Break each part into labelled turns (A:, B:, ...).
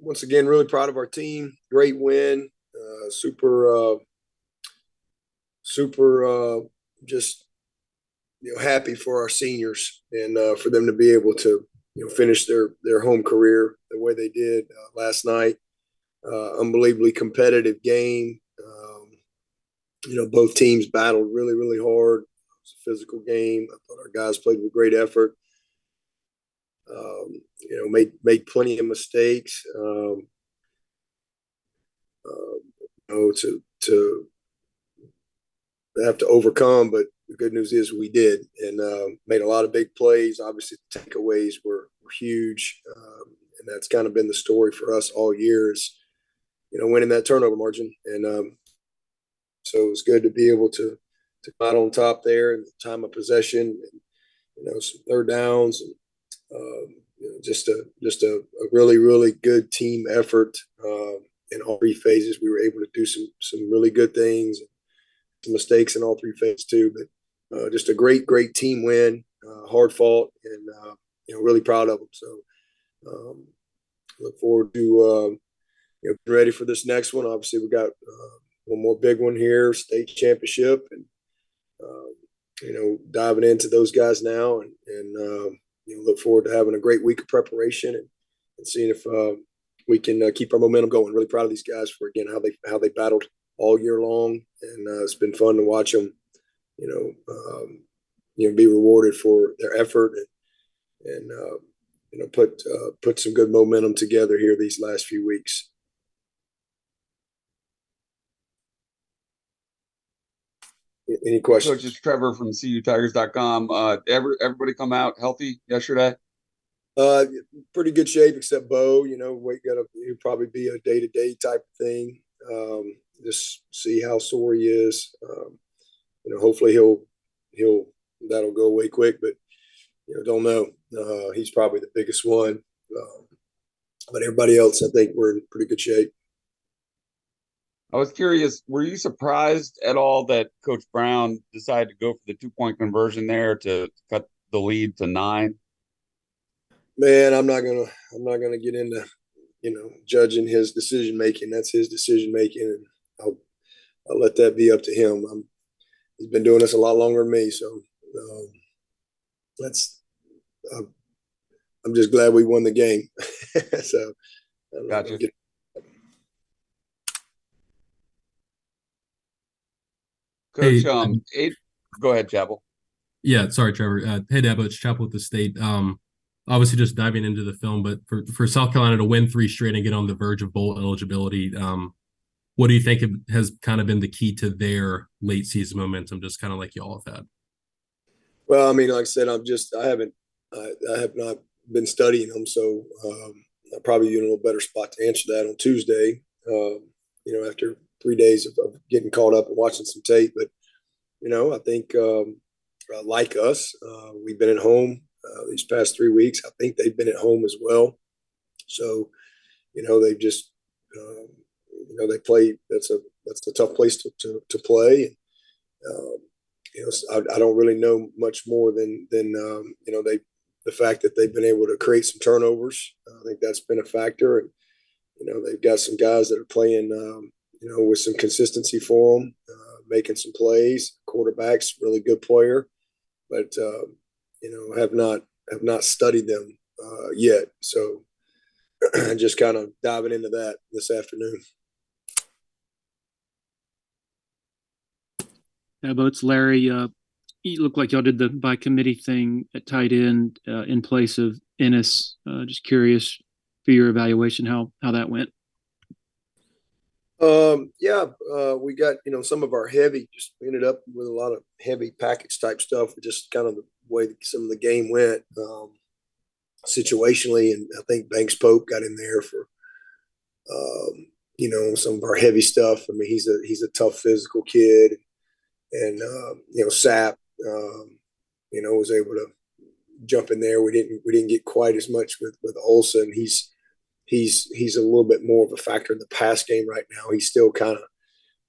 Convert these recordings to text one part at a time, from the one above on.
A: once again, really proud of our team. Great win. Uh, super, uh, super, uh, just you know, happy for our seniors and uh, for them to be able to you know finish their their home career the way they did uh, last night. Uh, unbelievably competitive game. Um, you know, both teams battled really, really hard. It was a physical game. I thought our guys played with great effort. Um, you know, made made plenty of mistakes. Um, uh, you know, to to have to overcome, but the good news is we did and uh, made a lot of big plays. Obviously, the takeaways were, were huge, um, and that's kind of been the story for us all years. You know winning that turnover margin, and um, so it was good to be able to to come out on top there and the time of possession, and, you know, some third downs, and um, you know, just a just a, a, really really good team effort uh, in all three phases. We were able to do some some really good things, some mistakes in all three phases too, but uh, just a great, great team win, uh, hard fought, and uh, you know really proud of them. So um, look forward to uh, you know ready for this next one. Obviously, we got uh, one more big one here, state championship, and um, you know diving into those guys now, and and um, you know look forward to having a great week of preparation and, and seeing if we can keep our momentum going. Really proud of these guys for again how they how they battled all year long, and it's been fun to watch them you know, um, you know, be rewarded for their effort and, and uh, you know, put uh, put some good momentum together here these last few weeks. Any questions?
B: Coach, it's Trevor from CUTigers.com. Uh, every, everybody come out healthy yesterday?
A: Uh, pretty good shape, except Bo. You know, we got to he'll probably be a day to day type thing. Um, just see how sore he is. Um, you know, hopefully he'll he'll that'll go away quick. But you know, don't know. Uh, he's probably the biggest one. Um, but everybody else, I think we're in pretty good shape.
B: I was curious, were you surprised at all that Coach Brown decided to go for the two point conversion there to cut the lead to nine?
A: Man, I'm not gonna I'm not gonna get into you know judging his decision making. That's his decision making, and I'll I'll let that be up to him. I'm he's been doing this a lot longer than me. So um, that's I'm, I'm, just glad we won the game. so
B: gotcha. Get... Coach, hey, um, eight, go ahead, Chapel.
C: Yeah, sorry, Trevor. Uh, hey, Dabo, it's Chapel with the state. Um, obviously, just diving into the film, but for, for South Carolina to win three straight and get on the verge of bowl eligibility, um, what do you think has kind of been the key to their late season momentum, just kind of like y'all have had?
A: Well, I mean, like I said, I'm just I haven't I, I have not been studying them, so um, I'm probably in a little better spot to answer that on Tuesday. Um, you know, after three days of, of, getting caught up and watching some tape, but you know, I think um, uh, like us, uh, we've been at home uh, these past three weeks. I think they've been at home as well. So, you know, they've just um, you know, they play. That's a that's a tough place to to, to play. Um, you know, I, I, don't really know much more than than um, you know they the fact that they've been able to create some turnovers. I think that's been a factor, and you know they've got some guys that are playing um, you know with some consistency for them, uh, making some plays. Quarterback's really good player, but uh, you know have not have not studied them uh, yet. So just kind of diving into that this afternoon.
D: But it's Larry. Uh, you look like y'all did the by committee thing at tight end uh, in place of Ennis. Uh, just curious for your evaluation how how that went.
A: Um, yeah, uh, we got you know some of our heavy just ended up with a lot of heavy package type stuff. Just kind of the way some of the game went um, situationally, and I think Banks Pope got in there for um, you know some of our heavy stuff. I mean, he's a he's a tough physical kid and uh, you know Sap, um, you know, was able to jump in there. We didn't we didn't get quite as much with with Olson. He's he's he's a little bit more of a factor in the pass game right now. He's still kind of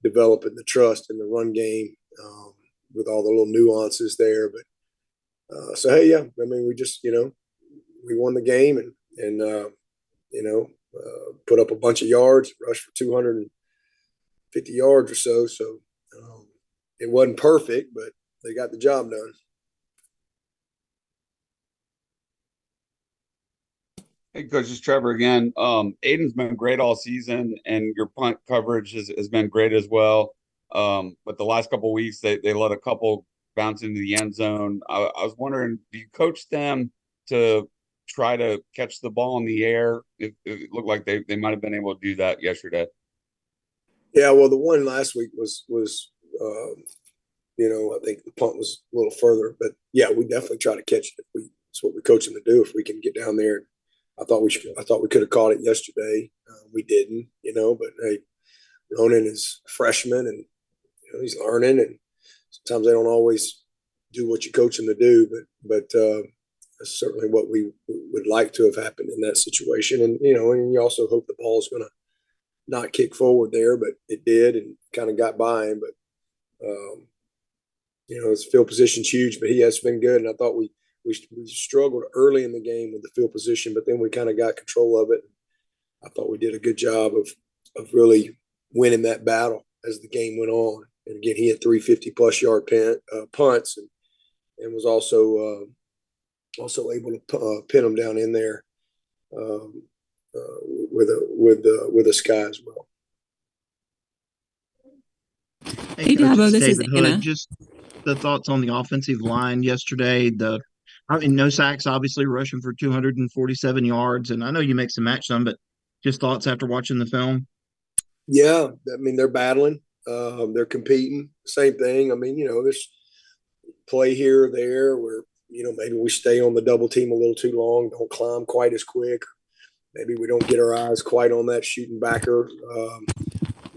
A: developing the trust in the run game um, with all the little nuances there. But uh, so hey, yeah, I mean, we just you know we won the game and and uh, you know uh, put up a bunch of yards, rushed for 250 yards or so. So um, it wasn't perfect, but they got the job done.
B: Hey, Coach, it's Trevor again. Um, Aiden's been great all season, and your punt coverage has, has been great as well. Um, but the last couple weeks, they, they let a couple bounce into the end zone. I, I was wondering, do you coach them to try to catch the ball in the air? It, it looked like they, they might have been able to do that yesterday.
A: Yeah, well, the one last week was was um, you know I think the punt was a little further, but yeah, we definitely try to catch it. We, that's what we coach them to do. If we can get down there, I thought we should. I thought we could have caught it yesterday. Uh, we didn't, you know. But hey, Ronan is a freshman, and you know, he's learning, and sometimes they don't always do what you coach them to do. But but uh, that's certainly what we would like to have happened in that situation. And you know, and you also hope the ball is going to not kick forward there, but it did and kind of got by him. But um, you know, his field position's huge, but he has been good. And I thought we we, we struggled early in the game with the field position, but then we kind of got control of it. I thought we did a good job of of really winning that battle as the game went on. And again, he had 350 plus yard pin, uh, punts and and was also uh, also able to uh, pin them down in there. Um, uh, with a with the with a sky as well.
E: Hey,
F: Hey, Dabo,
E: it's
F: this is
E: David Hood.
F: Anna.
E: Just the thoughts on the offensive line yesterday. The, I mean, no sacks, obviously rushing for 247 yards. And I know you make some match some, but just thoughts after watching the film.
A: Yeah, I mean they're battling, um, they're competing. Same thing. I mean, you know, there's play here or there where you know maybe we stay on the double team a little too long, don't climb quite as quick. Maybe we don't get our eyes quite on that shooting backer. Um,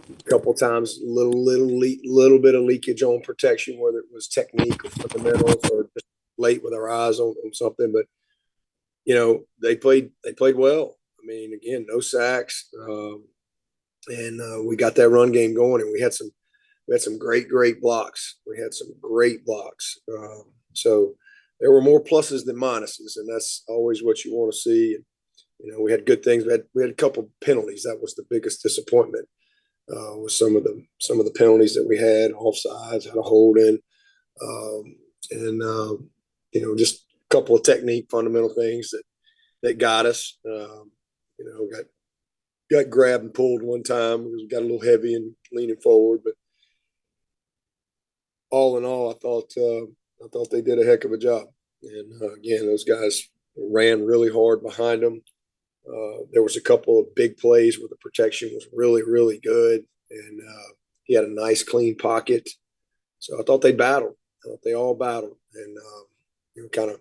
A: a couple times, little little little bit of leakage on protection, whether it was technique or fundamentals or late with our eyes on, on something. But you know, they played they played well. I mean, again, no sacks. Um, and uh, we got that run game going, and we had some we had some great great blocks. We had some great blocks. Um, so there were more pluses than minuses, and that's always what you want to see. And, you know, we had good things. We had we had a couple penalties. That was the biggest disappointment. Uh, with some of the some of the penalties that we had, offsides, had a hold in, um, and uh, you know, just a couple of technique fundamental things that that got us. Um, you know, got got grabbed and pulled one time because we got a little heavy and leaning forward. But all in all, I thought uh, I thought they did a heck of a job. And uh, again, those guys ran really hard behind them. Uh, there was a couple of big plays where the protection was really, really good, and uh, he had a nice, clean pocket. So I thought they battled. I thought they all battled, and um, you know, kind of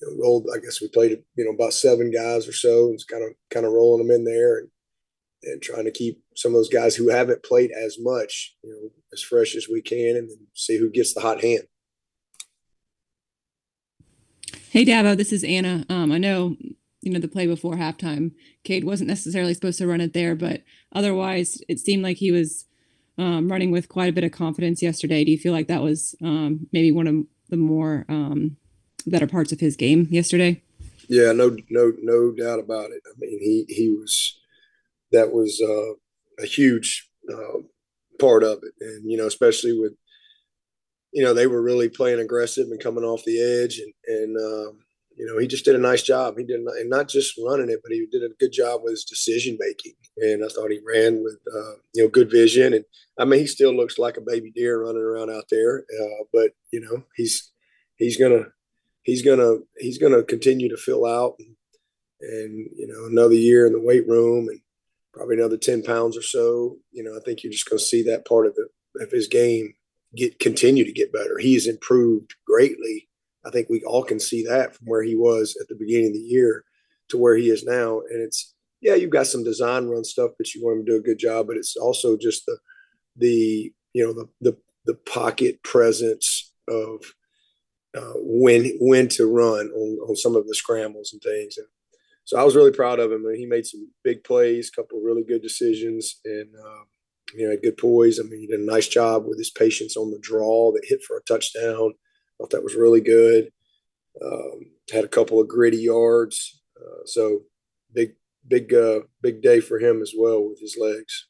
A: you know, rolled. I guess we played, you know, about seven guys or so, and kind of kind of rolling them in there and and trying to keep some of those guys who haven't played as much, you know, as fresh as we can, and then see who gets the hot hand.
F: Hey, Dabo, this is Anna. Um, I know, you know, the play before halftime, Cade wasn't necessarily supposed to run it there, but otherwise, it seemed like he was um, running with quite a bit of confidence yesterday. Do you feel like that was um, maybe one of the more um, better parts of his game yesterday?
A: Yeah, no, no, no doubt about it. I mean, he he was that was uh, a huge uh, part of it, and you know, especially with you know they were really playing aggressive and coming off the edge, and and um, you know he just did a nice job. He did, and not just running it, but he did a good job with his decision making. And I thought he ran with uh, you know good vision, and I mean he still looks like a baby deer running around out there, uh, but you know he's he's gonna he's gonna he's gonna continue to fill out and, and you know another year in the weight room and probably another 10 pounds or so you know i think you're just to see that part of the of his game get continue to get better he's improved greatly i think we all can see that from where he was at the beginning of the year to where he is now and it's yeah you've got some design run stuff that you want him to do a good job but it's also just the the you know the the, the pocket presence of uh, when when to run on, on some of the scrambles and things. And so I was really proud of him. And he made some big plays, a couple really good decisions, and uh, you know, good poise. I mean, he did a nice job with his patience on the draw that hit for a touchdown. Thought that was really good. Um, had a couple of gritty yards. Uh, so big big uh, big day for him as well with his legs.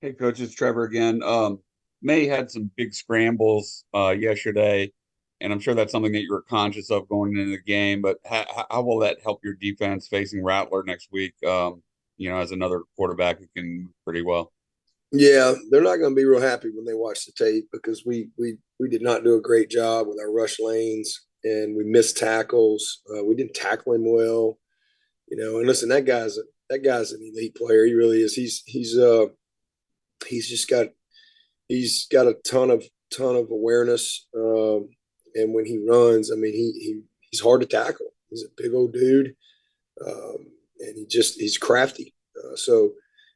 B: Hey, coaches, Trevor again. Um, Maye had some big scrambles uh, yesterday, and I'm sure that's something that you were conscious of going into the game. But how, how will that help your defense facing Rattler next week? Um, you know, as another quarterback who can pretty well.
A: Yeah, they're not going to be real happy when they watch the tape because we we we did not do a great job with our rush lanes and we missed tackles. Uh, we didn't tackle him well, you know. And listen, that guy's a, that guy's an elite player. He really is. He's he's uh he's just got he's got a ton of ton of awareness. Um, and when he runs, I mean, he he he's hard to tackle. He's a big old dude, um, and he just he's crafty. Uh, so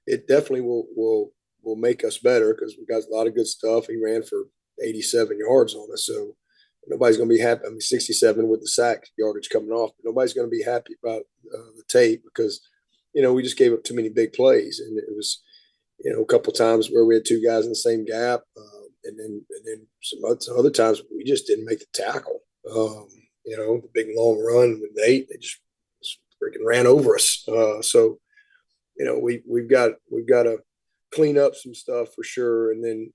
A: it definitely will will will make us better because we got a lot of good stuff. He ran for 87 yards on us, so nobody's going to be happy. I mean, 67 with the sack yardage coming off, but nobody's going to be happy about uh, the tape because you know we just gave up too many big plays, and it was you know a couple times where we had two guys in the same gap, uh, and then and then some other, some other times we just didn't make the tackle. Um, you know, the big long run with Nate, they just, freaking ran over us. Uh, so you know we we've got we've got to clean up some stuff for sure. And then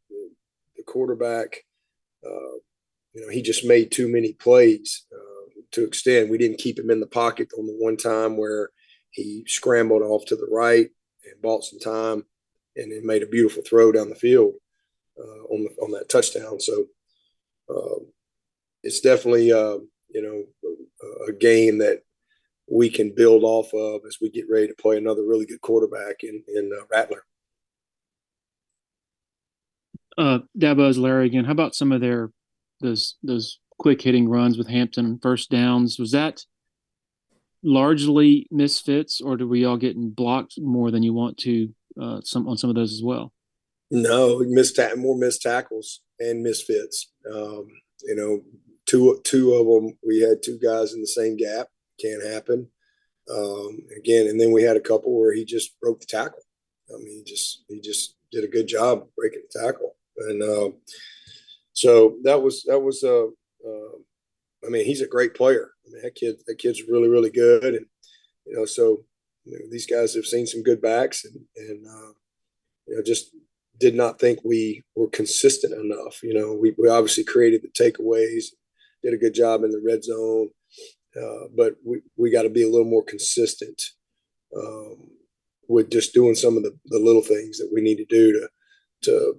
A: the quarterback, uh, you know, he just made too many plays uh, to extend. We didn't keep him in the pocket on the one time where he scrambled off to the right and bought some time, and then made a beautiful throw down the field uh, on the, on that touchdown. So um, it's definitely uh, you know a game that we can build off of as we get ready to play another really good quarterback in in uh, Rattler.
D: Uh, Dabo's Larry again. How about some of their those those quick hitting runs with Hampton first downs? Was that largely misfits, or do we all getting blocked more than you want to uh, some on some of those as well?
A: No, missed ta- more missed tackles and misfits. Um, you know, two two of them. We had two guys in the same gap. Can't happen. Um, again, and then we had a couple where he just broke the tackle. I mean, he just he just did a good job breaking the tackle, and uh, so that was that was uh, uh, I mean, he's a great player. I mean, that kid that kid's really really good, and you know, so you know, these guys have seen some good backs, and and uh, you know, just did not think we were consistent enough. You know, we we obviously created the takeaways, did a good job in the red zone. Uh, but we, we got to be a little more consistent um, with just doing some of the, the little things that we need to do to to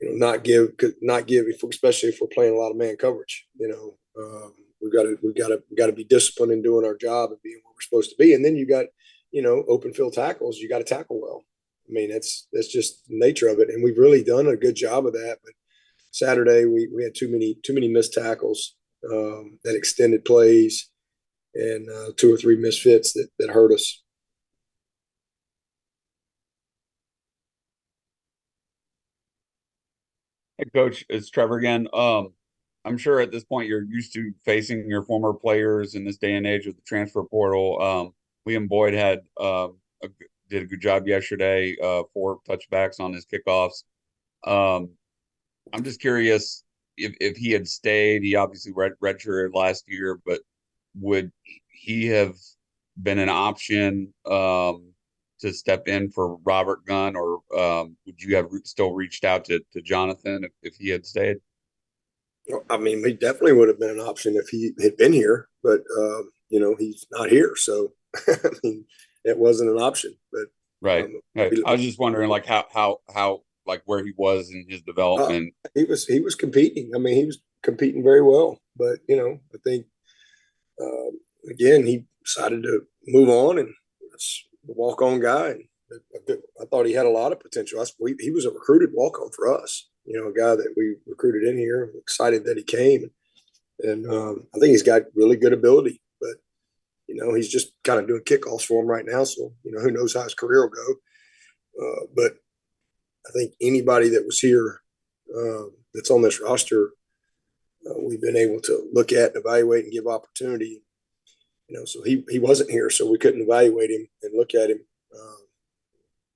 A: you know not give not give especially if we're playing a lot of man coverage you know um, we got to we got to we got to be disciplined in doing our job and being where we're supposed to be. And then you got you know open field tackles you got to tackle well. I mean that's that's just the nature of it. And we've really done a good job of that but Saturday we, we had too many too many missed tackles um, that extended plays and uh, two or three misfits that, that hurt us.
B: Hey, coach, it's Trevor again. Um, I'm sure at this point you're used to facing your former players in this day and age with the transfer portal. Um, Liam Boyd had uh, a, did a good job yesterday, uh, four touchbacks on his kickoffs. Um, I'm just curious if, if he had stayed. He obviously red redshirted last year, but would he have been an option um, to step in for Robert Gunn, or um, would you have still reached out to, to Jonathan if, if he had stayed?
A: I mean, he definitely would have been an option if he had been here, but um, you know he's not here, so I mean, it wasn't an option. But
B: right, um, right. I was just wondering, like how how how like where he was in his development.
A: Uh, he was he was competing. I mean, he was competing very well, but you know, I think um, again he decided to move on, and that's walk on guy. I thought he had a lot of potential. We, he was a recruited walk on for us. You know, a guy that we recruited in here. excited that he came, and um, I think he's got really good ability. But you know, he's just kind of doing kickoffs for him right now. So you know, who knows how his career will go. Uh, but I think anybody that was here uh, that's on this roster, uh, we've been able to look at and evaluate and give opportunity. You know, so he he wasn't here, so we couldn't evaluate him and look at him. Um,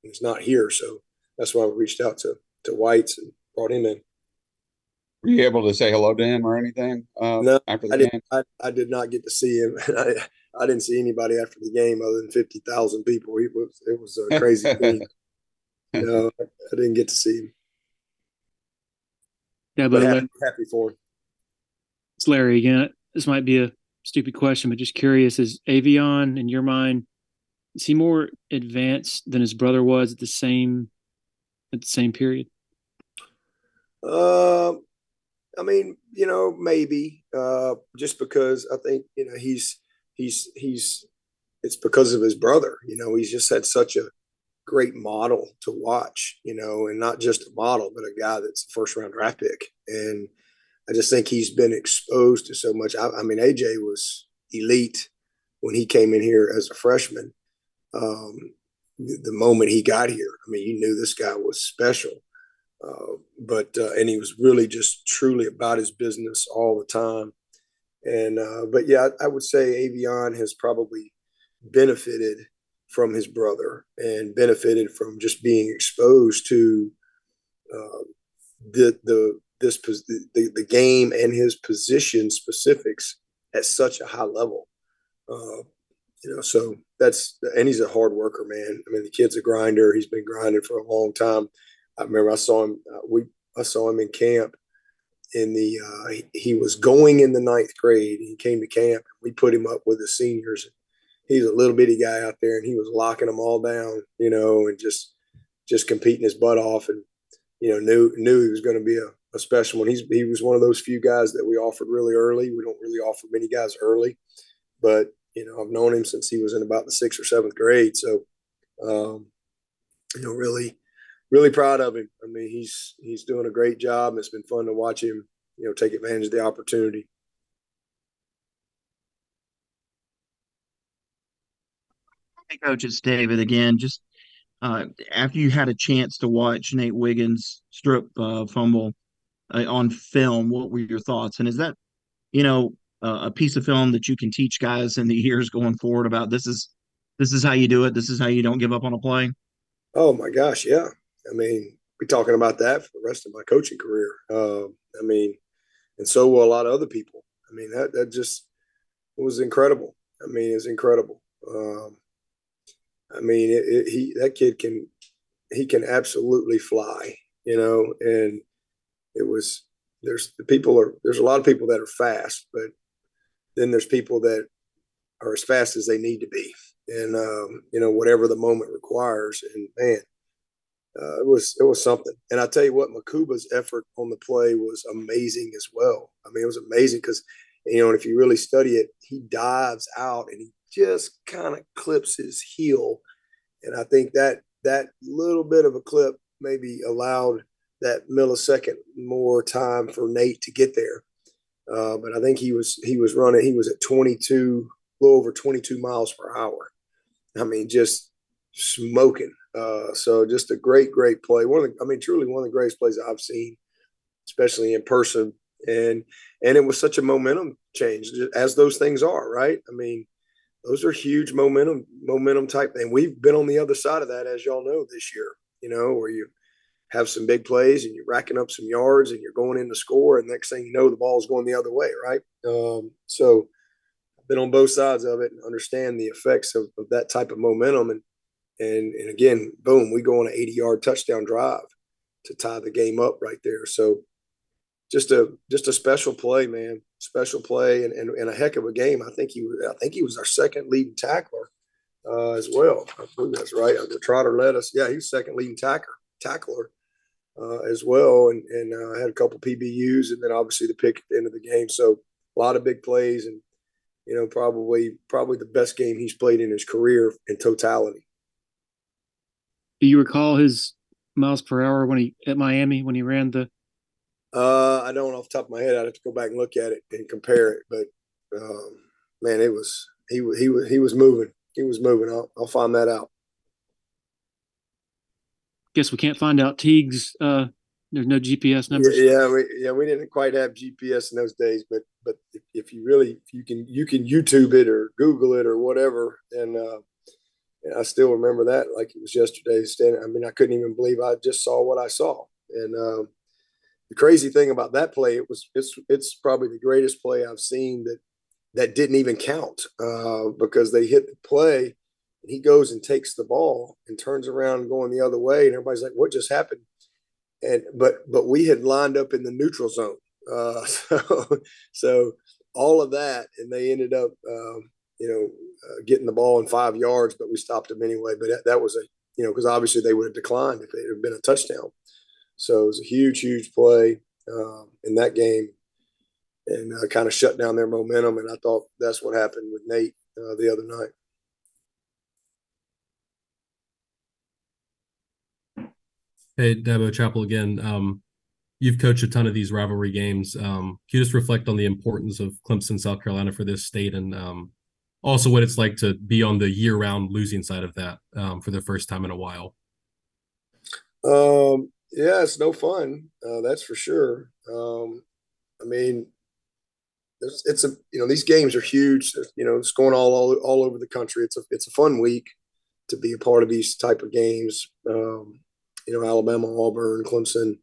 A: he's not here, so that's why we reached out to to Weitz and brought him in.
B: Were you able to say hello to him or anything? Uh,
A: no,
B: after the
A: I
B: game?
A: did. I, I did not get to see him. I, I didn't see anybody after the game other than fifty thousand people. It was it was a crazy thing. You know, I didn't get to see him,
D: Yeah,
A: but
D: La-
A: happy, happy for him.
D: it's Larry again. This might be a stupid question, but just curious: Is Avieon, in your mind, is he more advanced than his brother was at the same at the same period?
A: Uh, I mean, you know, maybe uh, just because I think you know he's he's he's it's because of his brother. You know, he's just had such a great model to watch. You know, and not just a model, but a guy that's a first round draft pick. And I just think he's been exposed to so much. I, I mean, AJ was elite when he came in here as a freshman. Um, the moment he got here, I mean, you knew this guy was special. Uh, but uh, and he was really just truly about his business all the time. And uh, but yeah, I, I would say Avieon has probably benefited from his brother and benefited from just being exposed to uh, the the this the, the game and his position specifics at such a high level. Uh, you know, so that's and he's a hard worker, man. I mean, the kid's a grinder. He's been grinding for a long time. I remember I saw him. Uh, we I saw him in camp. In the uh, he, he was going in the ninth grade. He came to camp. We put him up with the seniors. He's a little bitty guy out there, and he was locking them all down, you know, and just just competing his butt off, and you know knew knew he was going to be a, a special one. He's he was one of those few guys that we offered really early. We don't really offer many guys early, but you know I've known him since he was in about the sixth or seventh grade. So, um, you know, really really proud of him. I mean, he's he's doing a great job. And it's been fun to watch him, you know, take advantage of the opportunity.
E: Hey, Coach, it's David again. Just uh, after you had a chance to watch Nate Wiggins strip uh, fumble uh, on film, what were your thoughts? And is that, you know, uh, a piece of film that you can teach guys in the years going forward about this is this is how you do it. This is how you don't give up on a play.
A: Oh my gosh, yeah. I mean, be talking about that for the rest of my coaching career. Uh, I mean, and so will a lot of other people. I mean, that that just was incredible. I mean, it's incredible. Um, I mean, it, it, he that kid can he can absolutely fly, you know. And it was there's the people are there's a lot of people that are fast, but then there's people that are as fast as they need to be, and um, you know whatever the moment requires. And man, uh, it was it was something. And I tell you what, Makuba's effort on the play was amazing as well. I mean, it was amazing because you know, if you really study it, he dives out and he just kind of clips his heel, and I think that that little bit of a clip maybe allowed that millisecond more time for Nate to get there. Uh, but I think he was he was running. He was at 22, a little over 22 miles per hour. I mean, just smoking. Uh, so just a great, great play. One of the, I mean, truly one of the greatest plays I've seen, especially in person. And and it was such a momentum change, as those things are, right? I mean, those are huge momentum momentum type. And we've been on the other side of that, as y'all know, this year. You know, where you have some big plays and you're racking up some yards and you're going in to score, and next thing you know, the ball's going the other way, right? Um, so I've been on both sides of it and understand the effects of, of that type of momentum. And and and again, boom, we go on an 80 yard touchdown drive to tie the game up right there. So just a just a special play, man. Special play and, and, and a heck of a game. I think he I think he was our second leading tackler uh, as well. I believe that's right. The Trotter led us. Yeah, he was second leading tackler tackler uh, as well, and and uh, had a couple PBUs, and then obviously the pick at the end of the game. So a lot of big plays, and you know probably probably the best game he's played in his career in totality.
D: Do you recall his miles per hour when he at Miami when he ran the?
A: Uh, I don't off the top of my head. I'd have to go back and look at it and compare it. But um, man, it was he was he was he was moving. He was moving. I'll I'll find that out.
D: Guess we can't find out Teague's. Uh, there's no GPS numbers.
A: Yeah, yeah, we, yeah, we didn't quite have GPS in those days, but but if, if you really if you can you can YouTube it or Google it or whatever, and uh, and I still remember that like it was yesterday. Standing, I mean, I couldn't even believe I just saw what I saw. And um, the crazy thing about that play, it was it's it's probably the greatest play I've seen that that didn't even count uh, because they hit the play. And he goes and takes the ball and turns around going the other way, and everybody's like, "What just happened?" And but but we had lined up in the neutral zone, uh, so so all of that, and they ended up, um, you know, uh, getting the ball in five yards, but we stopped them anyway. But that, that was a, you know, because obviously they would have declined if it had been a touchdown. So it was a huge, huge play um, in that game, and uh, kind of shut down their momentum. And I thought that's what happened with Nate uh, the other night.
C: Hey, Dabo Chapel again. Um, you've coached a ton of these rivalry games. Um, can you just reflect on the importance of Clemson, South Carolina for this state, and um, also what it's like to be on the year-round losing side of that um, for the first time in a while?
A: Um, yeah, it's no fun. Uh, that's for sure. Um, I mean, it's, it's a you know these games are huge. You know, it's going all, all all over the country. It's a it's a fun week to be a part of these type of games. Um, you know, Alabama, Auburn, Clemson,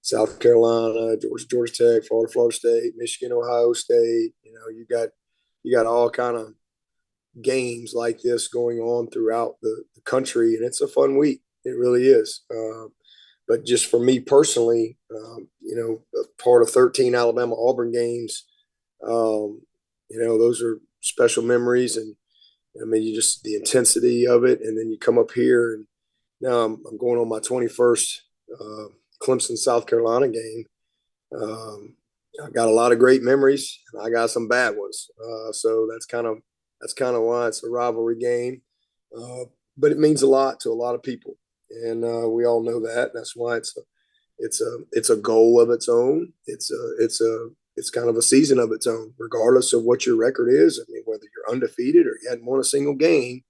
A: South Carolina, Georgia, Georgia Tech, Florida, Florida State, Michigan, Ohio State. You know, you got you got all kind of games like this going on throughout the, the country, and it's a fun week. It really is. Um, but just for me personally, um, you know, part of 13 Alabama Auburn games, um, you know, those are special memories. And I mean, you just the intensity of it. And then you come up here, and now I'm, I'm going on my 21st uh, Clemson, South Carolina game. Um, I got a lot of great memories, and I got some bad ones. Uh, so that's kind of that's kind of why it's a rivalry game. Uh, but it means a lot to a lot of people and uh, we all know that. That's why it's a, it's a, it's a goal of its own. It's a, it's a, it's kind of a season of its own, regardless of what your record is. I mean, whether you're undefeated or you hadn't won a single game,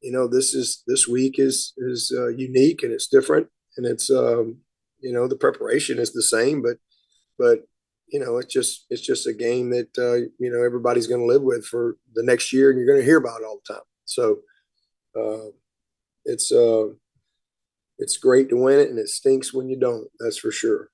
A: you know, this is this week is is uh, unique and it's different, and it's um, you know the preparation is the same, but but you know it's just it's just a game that uh, you know everybody's going to live with for the next year, and you're going to hear about it all the time. So uh, it's uh, it's great to win it, and it stinks when you don't. That's for sure.